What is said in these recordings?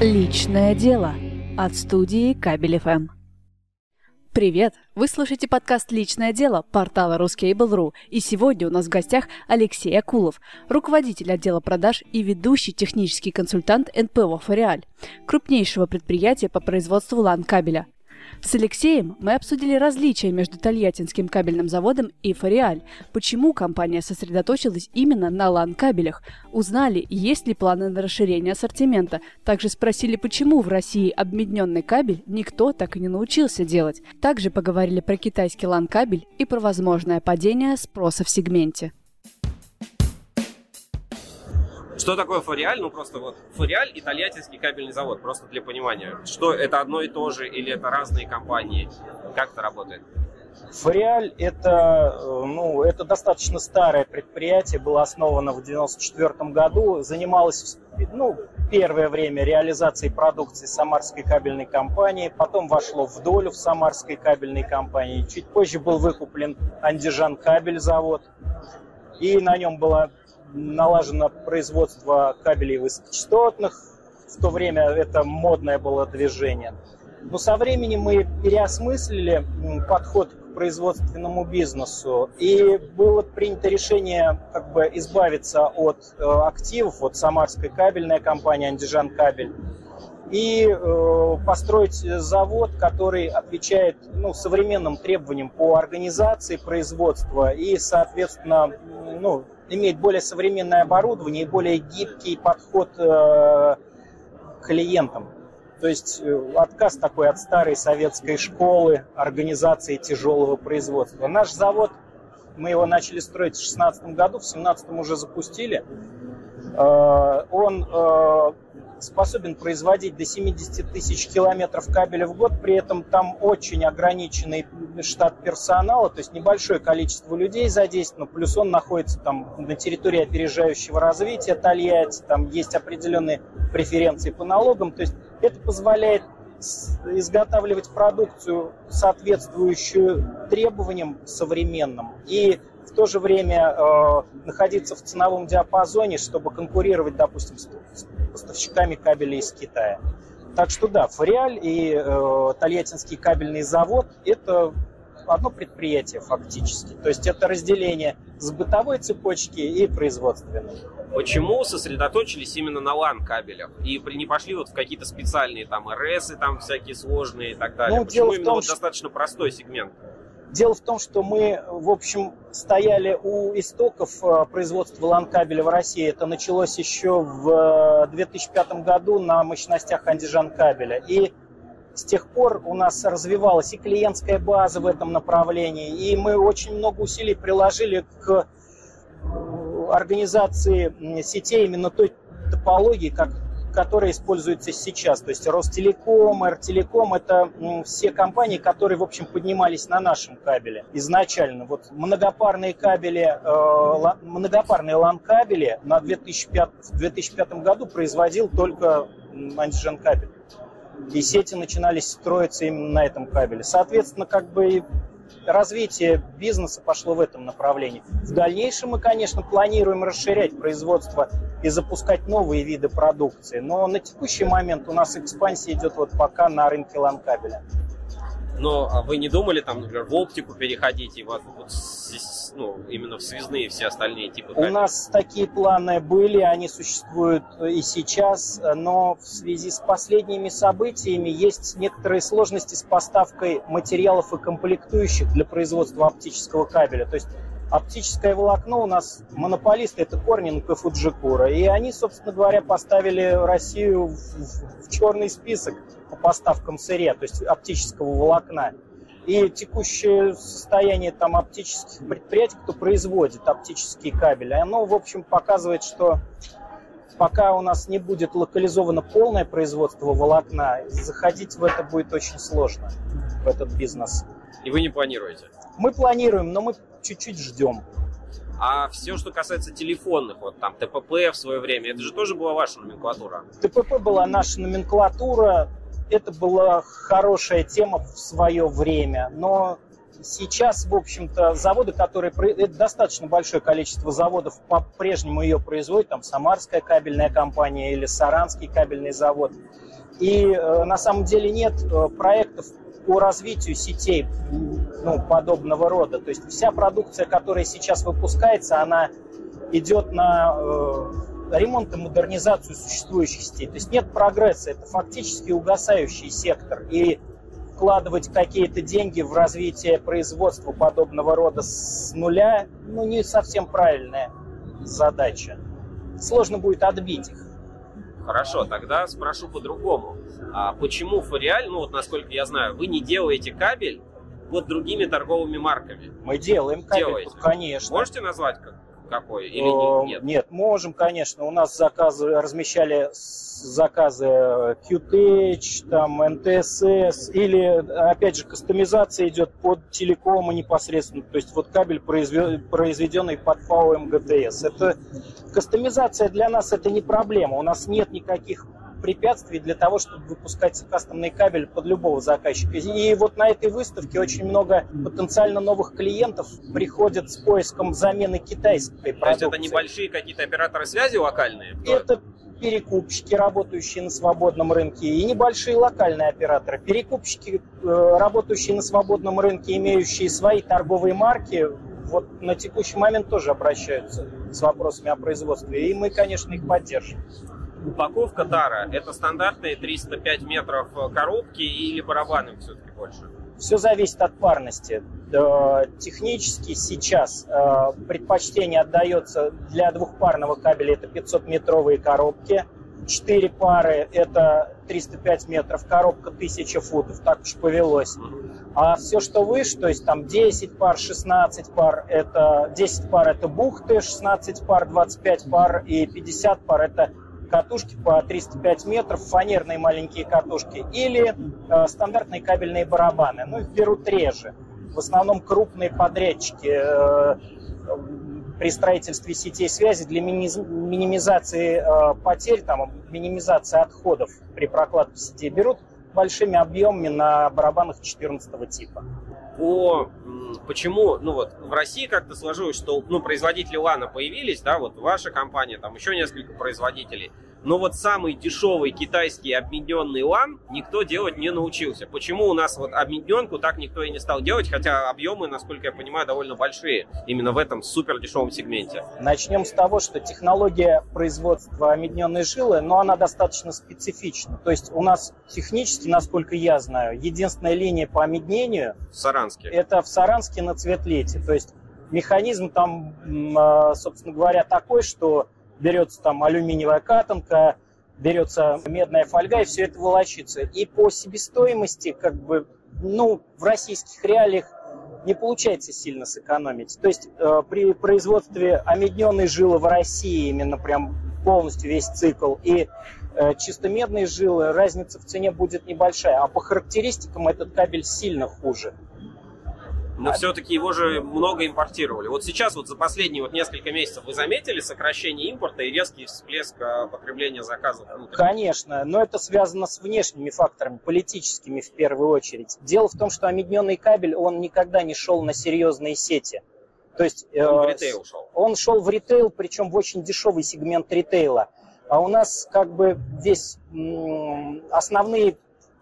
Личное дело от студии Кабель ФМ. Привет! Вы слушаете подкаст «Личное дело» портала Ruskable.ru. И сегодня у нас в гостях Алексей Акулов, руководитель отдела продаж и ведущий технический консультант НПО «Фориаль», крупнейшего предприятия по производству лан-кабеля – с Алексеем мы обсудили различия между Тольяттинским кабельным заводом и Фориаль, почему компания сосредоточилась именно на лан-кабелях, узнали, есть ли планы на расширение ассортимента, также спросили, почему в России обмедненный кабель никто так и не научился делать. Также поговорили про китайский лан-кабель и про возможное падение спроса в сегменте. Что такое Фориаль? Ну, просто вот Фориаль и Тольяттинский кабельный завод, просто для понимания. Что это одно и то же или это разные компании? Как это работает? Фориаль это, э, ну, это достаточно старое предприятие, было основано в 1994 году, занималось ну, первое время реализацией продукции Самарской кабельной компании, потом вошло в долю в Самарской кабельной компании, чуть позже был выкуплен Андижан кабель завод, и на нем была налажено производство кабелей высокочастотных. В то время это модное было движение. Но со временем мы переосмыслили подход к производственному бизнесу, и было принято решение как бы избавиться от э, активов, от Самарской кабельной компании «Андижан Кабель», и э, построить завод, который отвечает ну, современным требованиям по организации производства и, соответственно, ну, имеет более современное оборудование и более гибкий подход э, к клиентам. То есть э, отказ такой от старой советской школы организации тяжелого производства. Наш завод, мы его начали строить в 2016 году, в 2017 уже запустили. Э, он способен производить до 70 тысяч километров кабеля в год, при этом там очень ограниченный штат персонала, то есть небольшое количество людей задействовано, плюс он находится там на территории опережающего развития Тольятти, там есть определенные преференции по налогам, то есть это позволяет изготавливать продукцию, соответствующую требованиям современным, и в то же время э, находиться в ценовом диапазоне, чтобы конкурировать, допустим, с, поставщиками кабелей из Китая. Так что да, Фориаль и э, Тольяттинский кабельный завод – это одно предприятие фактически. То есть это разделение с бытовой цепочки и производственной. Почему сосредоточились именно на LAN-кабелях и не пошли вот в какие-то специальные там РС, там всякие сложные и так далее? Ну, Почему именно том, вот что... достаточно простой сегмент? Дело в том, что мы, в общем, стояли у истоков э, производства лан-кабеля в России. Это началось еще в 2005 э, году на мощностях андижан кабеля. И с тех пор у нас развивалась и клиентская база в этом направлении, и мы очень много усилий приложили к организации сетей именно той топологии, как которые используются сейчас. То есть Ростелеком, РТелеком – это все компании, которые, в общем, поднимались на нашем кабеле изначально. Вот многопарные кабели, э, многопарные LAN-кабели на 2005, в 2005 году производил только антижен кабель. И сети начинались строиться именно на этом кабеле. Соответственно, как бы развитие бизнеса пошло в этом направлении. В дальнейшем мы, конечно, планируем расширять производство и запускать новые виды продукции. Но на текущий момент у нас экспансия идет вот пока на рынке ланкабеля. Но а вы не думали, там, например, в оптику переходить и вот, вот ну, именно в связные все остальные типы? У нас такие планы были, они существуют и сейчас, но в связи с последними событиями есть некоторые сложности с поставкой материалов и комплектующих для производства оптического кабеля. То есть оптическое волокно у нас монополисты это Корнинг и Фуджикура. И они, собственно говоря, поставили Россию в, в, в черный список по поставкам сырья, то есть оптического волокна. И текущее состояние там оптических предприятий, кто производит оптические кабели, оно, в общем, показывает, что пока у нас не будет локализовано полное производство волокна, заходить в это будет очень сложно, в этот бизнес. И вы не планируете? Мы планируем, но мы чуть-чуть ждем. А все, что касается телефонных, вот там ТПП в свое время, это же тоже была ваша номенклатура? ТПП была наша номенклатура, это была хорошая тема в свое время, но Сейчас, в общем-то, заводы, которые... Это достаточно большое количество заводов по-прежнему ее производят. Там Самарская кабельная компания или Саранский кабельный завод. И э, на самом деле нет э, проектов по развитию сетей ну, подобного рода. То есть вся продукция, которая сейчас выпускается, она идет на э, ремонт и модернизацию существующих сетей. То есть нет прогресса, это фактически угасающий сектор. И вкладывать какие-то деньги в развитие производства подобного рода с нуля, ну, не совсем правильная задача. Сложно будет отбить их. Хорошо, тогда спрошу по-другому. А почему Фориаль, ну вот насколько я знаю, вы не делаете кабель под другими торговыми марками? Мы делаем кабель, Делаете. конечно. Можете назвать как? Какой? Или нет? Нет, можем, конечно. У нас заказы размещали заказы QTH, там, NTSS, или, опять же, кастомизация идет под телекома непосредственно, то есть вот кабель, произведенный под ФАО МГТС. Это кастомизация для нас это не проблема, у нас нет никаких препятствий для того, чтобы выпускать кастомный кабель под любого заказчика. И вот на этой выставке очень много потенциально новых клиентов приходят с поиском замены китайской продукции. То есть это небольшие какие-то операторы связи локальные? Это перекупщики, работающие на свободном рынке, и небольшие локальные операторы. Перекупщики, э, работающие на свободном рынке, имеющие свои торговые марки, вот на текущий момент тоже обращаются с вопросами о производстве, и мы, конечно, их поддержим. Упаковка тара – это стандартные 305 метров коробки или барабаны все-таки больше? Все зависит от парности. Технически сейчас э, предпочтение отдается для двухпарного кабеля это 500-метровые коробки, 4 пары это 305 метров, коробка 1000 футов, так уж повелось. А все, что выше, то есть там 10 пар, 16 пар, это 10 пар это бухты, 16 пар, 25 пар и 50 пар это катушки по 305 метров, фанерные маленькие катушки, или э, стандартные кабельные барабаны. Ну, их берут реже. В основном крупные подрядчики э, при строительстве сетей связи для минимизации э, потерь, там, минимизации отходов при прокладке сетей берут большими объемами на барабанах 14 типа по почему, ну вот в России как-то сложилось, что ну, производители лана появились, да, вот ваша компания, там еще несколько производителей, но вот самый дешевый китайский объединенный лан никто делать не научился. Почему у нас вот объединенку так никто и не стал делать, хотя объемы, насколько я понимаю, довольно большие именно в этом супер дешевом сегменте? Начнем с того, что технология производства объединенной жилы, но она достаточно специфична. То есть у нас технически, насколько я знаю, единственная линия по объединению в Саранске. Это в Саранске на Цветлете. То есть механизм там, а, собственно говоря, такой, что берется там алюминиевая катанка, берется медная фольга, и все это волочится. И по себестоимости, как бы, ну, в российских реалиях не получается сильно сэкономить. То есть э, при производстве омедненной жилы в России именно прям полностью весь цикл и э, чисто медные жилы разница в цене будет небольшая, а по характеристикам этот кабель сильно хуже но все-таки его же много импортировали. Вот сейчас, вот за последние вот несколько месяцев вы заметили сокращение импорта и резкий всплеск а, потребления заказов? Конечно, но это связано с внешними факторами, политическими в первую очередь. Дело в том, что объединенный кабель, он никогда не шел на серьезные сети. То есть он э, в ритейл шел. Он шел в ритейл, причем в очень дешевый сегмент ритейла. А у нас как бы здесь основные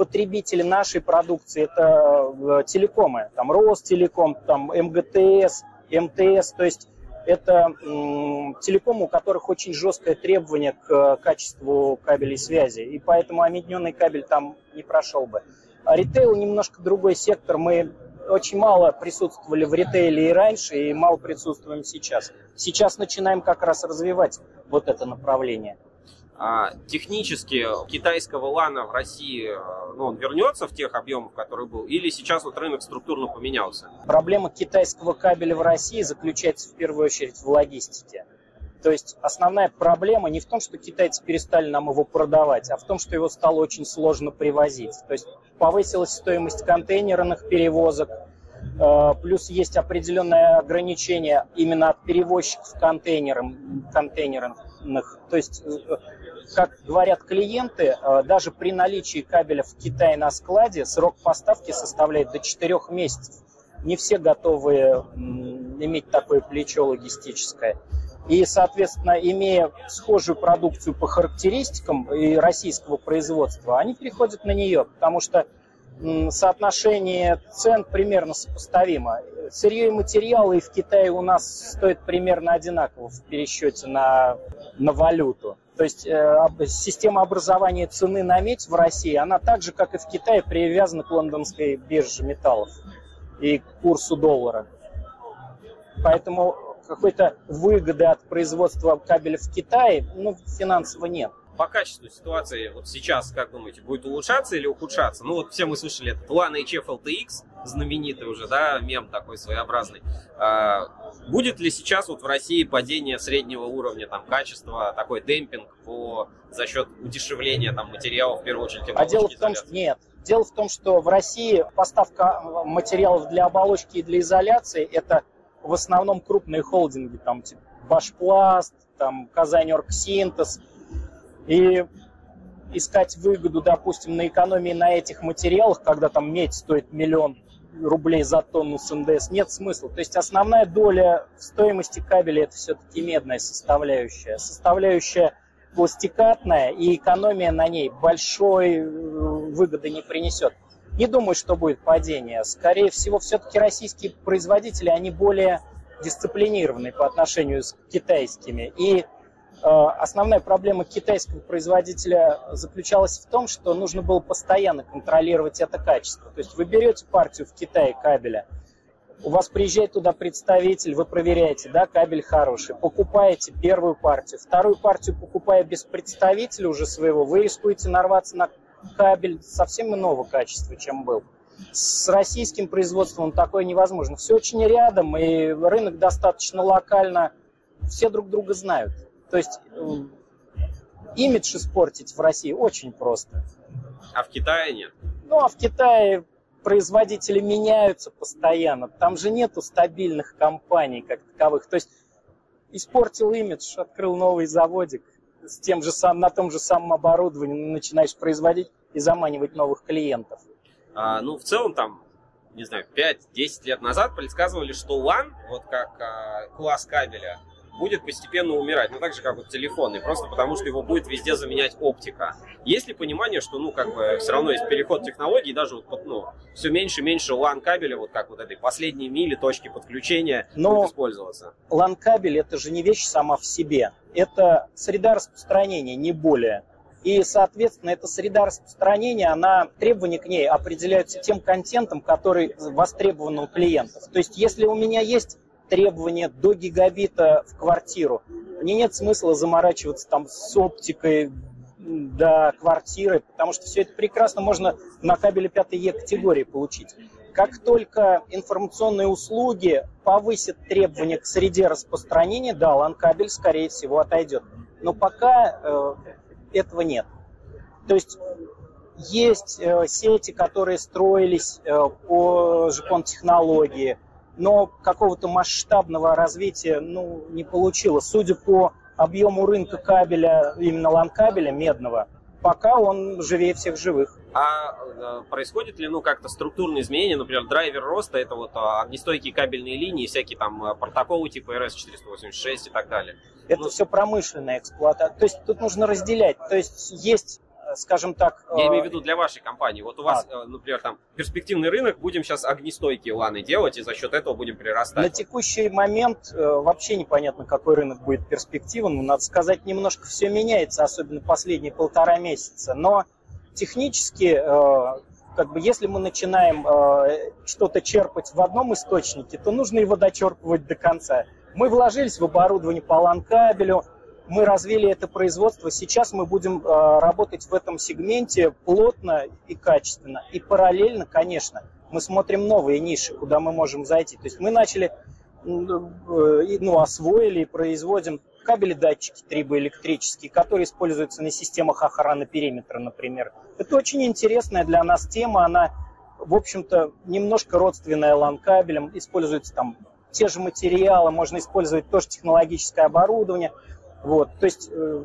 потребители нашей продукции это э, телекомы, там Ростелеком, там МГТС, МТС, то есть это телекомы, у которых очень жесткое требование к качеству кабелей связи, и поэтому объединенный кабель там не прошел бы. А ритейл немножко другой сектор, мы очень мало присутствовали в ритейле и раньше, и мало присутствуем сейчас. Сейчас начинаем как раз развивать вот это направление. А, технически китайского лана в России, э, ну, он вернется в тех объемах, которые был, или сейчас вот рынок структурно поменялся? Проблема китайского кабеля в России заключается в первую очередь в логистике. То есть основная проблема не в том, что китайцы перестали нам его продавать, а в том, что его стало очень сложно привозить. То есть повысилась стоимость контейнерных перевозок, э, плюс есть определенное ограничение именно от перевозчиков контейнеров, контейнерных. То есть э, как говорят клиенты, э, даже при наличии кабеля в Китае на складе срок поставки составляет до 4 месяцев. не все готовы иметь такое плечо логистическое. И, соответственно, имея схожую продукцию по характеристикам и российского производства, они переходят на нее, потому что соотношение цен примерно сопоставимо. Сырье и материалы и в Китае у нас стоят примерно одинаково в пересчете на, на валюту. То есть э, система образования цены на медь в России, она так же, как и в Китае, привязана к лондонской бирже металлов и к курсу доллара. Поэтому какой-то выгоды от производства кабеля в Китае ну, финансово нет по качеству ситуации вот сейчас, как думаете, будет улучшаться или ухудшаться? Ну вот все мы слышали этот One HF LTX, знаменитый уже, да, мем такой своеобразный. Будет ли сейчас вот в России падение среднего уровня там качества, такой демпинг по за счет удешевления там материалов, в первую очередь, А дело в том, что нет. Дело в том, что в России поставка материалов для оболочки и для изоляции это в основном крупные холдинги, там типа Башпласт, там Казань Оргсинтез, и искать выгоду, допустим, на экономии на этих материалах, когда там медь стоит миллион рублей за тонну с НДС, нет смысла. То есть основная доля в стоимости кабеля это все-таки медная составляющая. Составляющая пластикатная и экономия на ней большой э, выгоды не принесет. Не думаю, что будет падение. Скорее всего, все-таки российские производители, они более дисциплинированы по отношению с китайскими. И основная проблема китайского производителя заключалась в том, что нужно было постоянно контролировать это качество. То есть вы берете партию в Китае кабеля, у вас приезжает туда представитель, вы проверяете, да, кабель хороший, покупаете первую партию, вторую партию покупая без представителя уже своего, вы рискуете нарваться на кабель совсем иного качества, чем был. С российским производством такое невозможно. Все очень рядом, и рынок достаточно локально, все друг друга знают. То есть э, имидж испортить в России очень просто. А в Китае нет? Ну, а в Китае производители меняются постоянно. Там же нету стабильных компаний как таковых. То есть испортил имидж, открыл новый заводик с тем же сам, на том же самом оборудовании, начинаешь производить и заманивать новых клиентов. А, ну, в целом там, не знаю, 5-10 лет назад предсказывали, что LAN, вот как а, класс кабеля, будет постепенно умирать, ну так же, как вот телефонный, просто потому что его будет везде заменять оптика. Есть ли понимание, что, ну, как бы, все равно есть переход технологий, даже вот, ну, все меньше и меньше LAN-кабеля, вот как вот этой последней мили, точки подключения Но будет использоваться? LAN-кабель это же не вещь сама в себе, это среда распространения, не более. И, соответственно, эта среда распространения, она, требования к ней определяются тем контентом, который востребован у клиентов. То есть, если у меня есть требования до гигабита в квартиру. Мне нет смысла заморачиваться там с оптикой до квартиры, потому что все это прекрасно можно на кабеле 5 Е категории получить. Как только информационные услуги повысят требования к среде распространения, да, LAN-кабель, скорее всего, отойдет. Но пока э, этого нет. То есть есть э, сети, которые строились э, по жпон-технологии, но какого-то масштабного развития ну, не получилось. Судя по объему рынка кабеля, именно лан-кабеля медного, пока он живее всех живых. А э, происходит ли, ну, как-то структурные изменения, например, драйвер роста, это вот а, огнестойкие кабельные линии, всякие там э, протоколы типа RS-486 и так далее? Это ну, все промышленная эксплуатация. То есть тут нужно разделять. То есть есть скажем так... Я имею в э, виду для вашей компании. Вот у вас, а. например, там перспективный рынок, будем сейчас огнестойкие ланы делать, и за счет этого будем прирастать. На текущий момент э, вообще непонятно, какой рынок будет перспективным. Надо сказать, немножко все меняется, особенно последние полтора месяца. Но технически как бы если мы начинаем э, что-то черпать в одном источнике, то нужно его дочерпывать до конца. Мы вложились в оборудование по лан-кабелю, мы развили это производство. Сейчас мы будем э, работать в этом сегменте плотно и качественно. И параллельно, конечно, мы смотрим новые ниши, куда мы можем зайти. То есть мы начали, э, ну, освоили и производим кабели датчики трибоэлектрические, которые используются на системах охраны периметра, например. Это очень интересная для нас тема. Она, в общем-то, немножко родственная LAN-кабелям. Используются там те же материалы, можно использовать тоже технологическое оборудование. Вот, то есть э,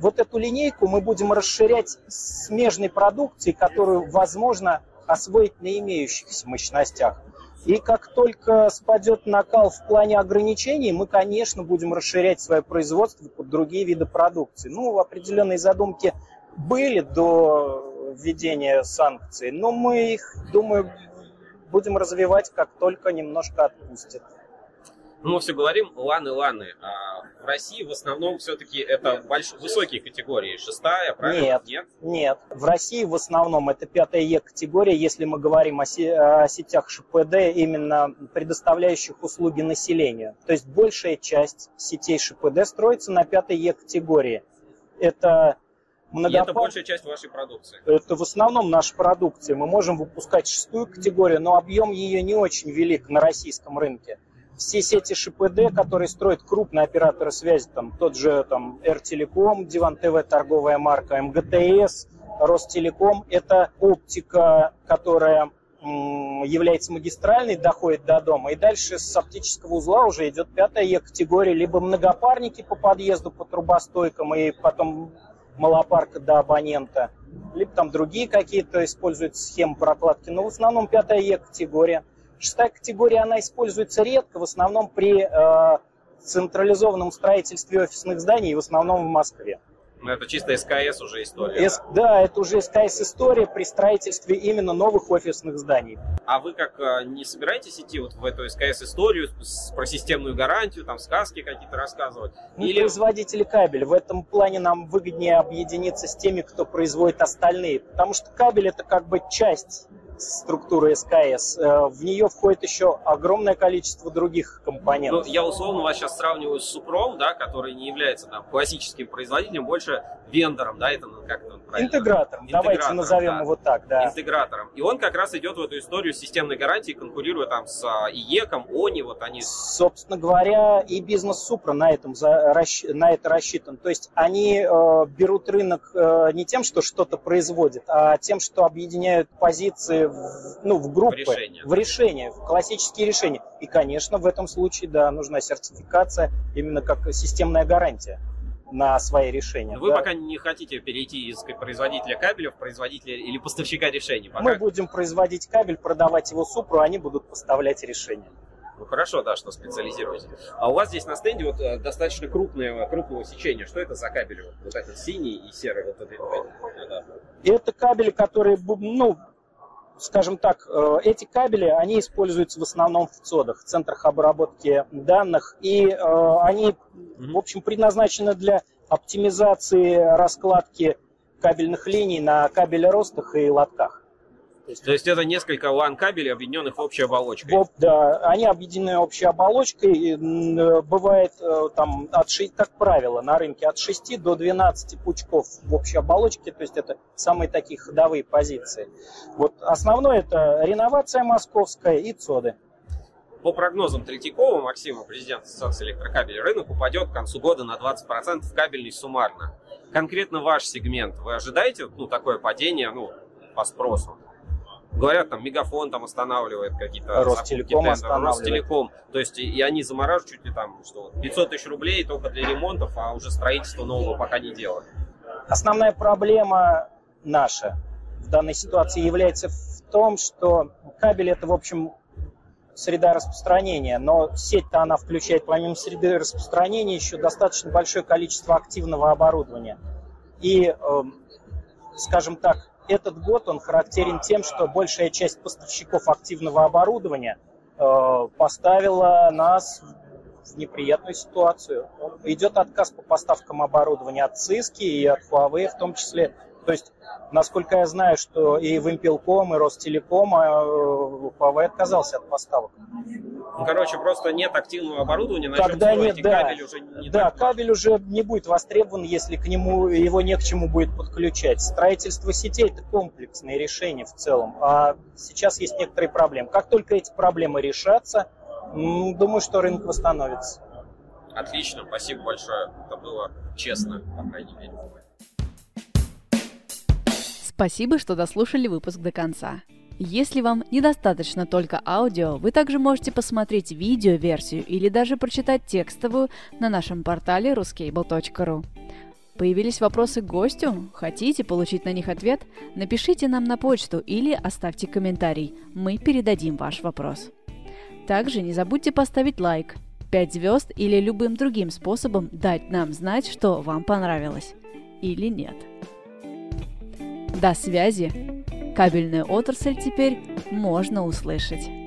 вот эту линейку мы будем расширять смежной продукцией, которую, возможно, освоить на имеющихся мощностях. И как только спадет накал в плане ограничений, мы, конечно, будем расширять свое производство под другие виды продукции. Ну, определенные задумки были до введения санкций, но мы их, думаю, будем развивать, как только немножко отпустят. Ну, мы все говорим ланы-ланы, а в России в основном все-таки это больш... высокие категории, шестая, правильно? Нет, нет, нет. В России в основном это пятая Е категория, если мы говорим о, се... о сетях ШПД, именно предоставляющих услуги населению. То есть большая часть сетей ШПД строится на пятой Е категории. Это Многопар... И это большая часть вашей продукции. Это в основном наша продукция. Мы можем выпускать шестую категорию, но объем ее не очень велик на российском рынке. Все сети ШПД, которые строят крупные операторы связи, там тот же там Ртелеком, Диван ТВ, торговая марка, МГТС, Ростелеком, это оптика, которая является магистральной, доходит до дома, и дальше с оптического узла уже идет пятая Е категория, либо многопарники по подъезду, по трубостойкам, и потом малопарка до абонента, либо там другие какие-то используют схемы прокладки, но в основном пятая Е категория. Шестая категория, она используется редко, в основном при э, централизованном строительстве офисных зданий, в основном в Москве. Ну, это чисто СКС уже история. С, да. да, это уже СКС история при строительстве именно новых офисных зданий. А вы как э, не собираетесь идти вот в эту СКС историю про системную гарантию, там сказки какие-то рассказывать? Мы Или... производители кабеля. В этом плане нам выгоднее объединиться с теми, кто производит остальные. Потому что кабель это как бы часть структуры СКС. Э, в нее входит еще огромное количество других компонентов. Ну, я условно вас сейчас сравниваю с Супром, да, который не является там, классическим производителем, больше вендором, да, это ну, как правильно? Интегратором, давайте назовем да. его так, да. Интегратором. И он как раз идет в эту историю системной гарантии, конкурируя там с а, ИЕКом, ОНИ, вот они... Собственно говоря, и бизнес Супра на, этом, на это рассчитан. То есть они э, берут рынок э, не тем, что что-то производят, а тем, что объединяют позиции в, ну, в группы, в решения. в решения, в классические решения. И, конечно, в этом случае, да, нужна сертификация именно как системная гарантия на свои решения. Но вы да? пока не хотите перейти из производителя кабеля в производителя или поставщика решений? Пока... Мы будем производить кабель, продавать его супру, они будут поставлять решения. Ну хорошо, да, что специализируете. А у вас здесь на стенде вот э, достаточно крупное, крупного сечения. Что это за кабели? Вот этот синий и серый. Вот это, это кабели, которые, ну, скажем так, э, эти кабели, они используются в основном в ЦОДах, в центрах обработки данных, и э, они, в общем, предназначены для оптимизации раскладки кабельных линий на кабелеростах и лотках. То есть, То есть это несколько LAN кабелей, объединенных общей оболочкой? Боб, да, они объединены общей оболочкой. Бывает э, там, от 6, как правило, на рынке от 6 до 12 пучков в общей оболочке. То есть это самые такие ходовые позиции. Вот основное это реновация московская и ЦОДы. По прогнозам Третьякова, Максима, президента Ассоциации электрокабелей, рынок упадет к концу года на 20% в кабельный суммарно. Конкретно ваш сегмент, вы ожидаете ну, такое падение ну, по спросу? Говорят, там Мегафон там останавливает какие-то Ростелеком останавливает. Ростелеком. То есть и, они замораживают чуть ли там что 500 тысяч рублей только для ремонтов, а уже строительство нового пока не делают. Основная проблема наша в данной ситуации является в том, что кабель это, в общем, среда распространения, но сеть-то она включает помимо среды распространения еще достаточно большое количество активного оборудования. И, э, скажем так, этот год он характерен тем, что большая часть поставщиков активного оборудования э, поставила нас в неприятную ситуацию. Идет отказ по поставкам оборудования от Cisco и от Huawei в том числе. То есть, насколько я знаю, что и Вимпелком, и Ростелеком а, Huawei отказался от поставок. Ну, короче, просто нет активного оборудования, Когда нет, да, кабель уже не Да, кабель уже не будет востребован, если к нему его не к чему будет подключать. Строительство сетей – это комплексное решение в целом. А сейчас есть некоторые проблемы. Как только эти проблемы решатся, думаю, что рынок восстановится. Отлично, спасибо большое. Это было честно, по крайней мере. Спасибо, что дослушали выпуск до конца. Если вам недостаточно только аудио, вы также можете посмотреть видео-версию или даже прочитать текстовую на нашем портале ruscable.ru. Появились вопросы к гостю? Хотите получить на них ответ? Напишите нам на почту или оставьте комментарий. Мы передадим ваш вопрос. Также не забудьте поставить лайк, 5 звезд или любым другим способом дать нам знать, что вам понравилось. Или нет. До связи! Кабельную отрасль теперь можно услышать.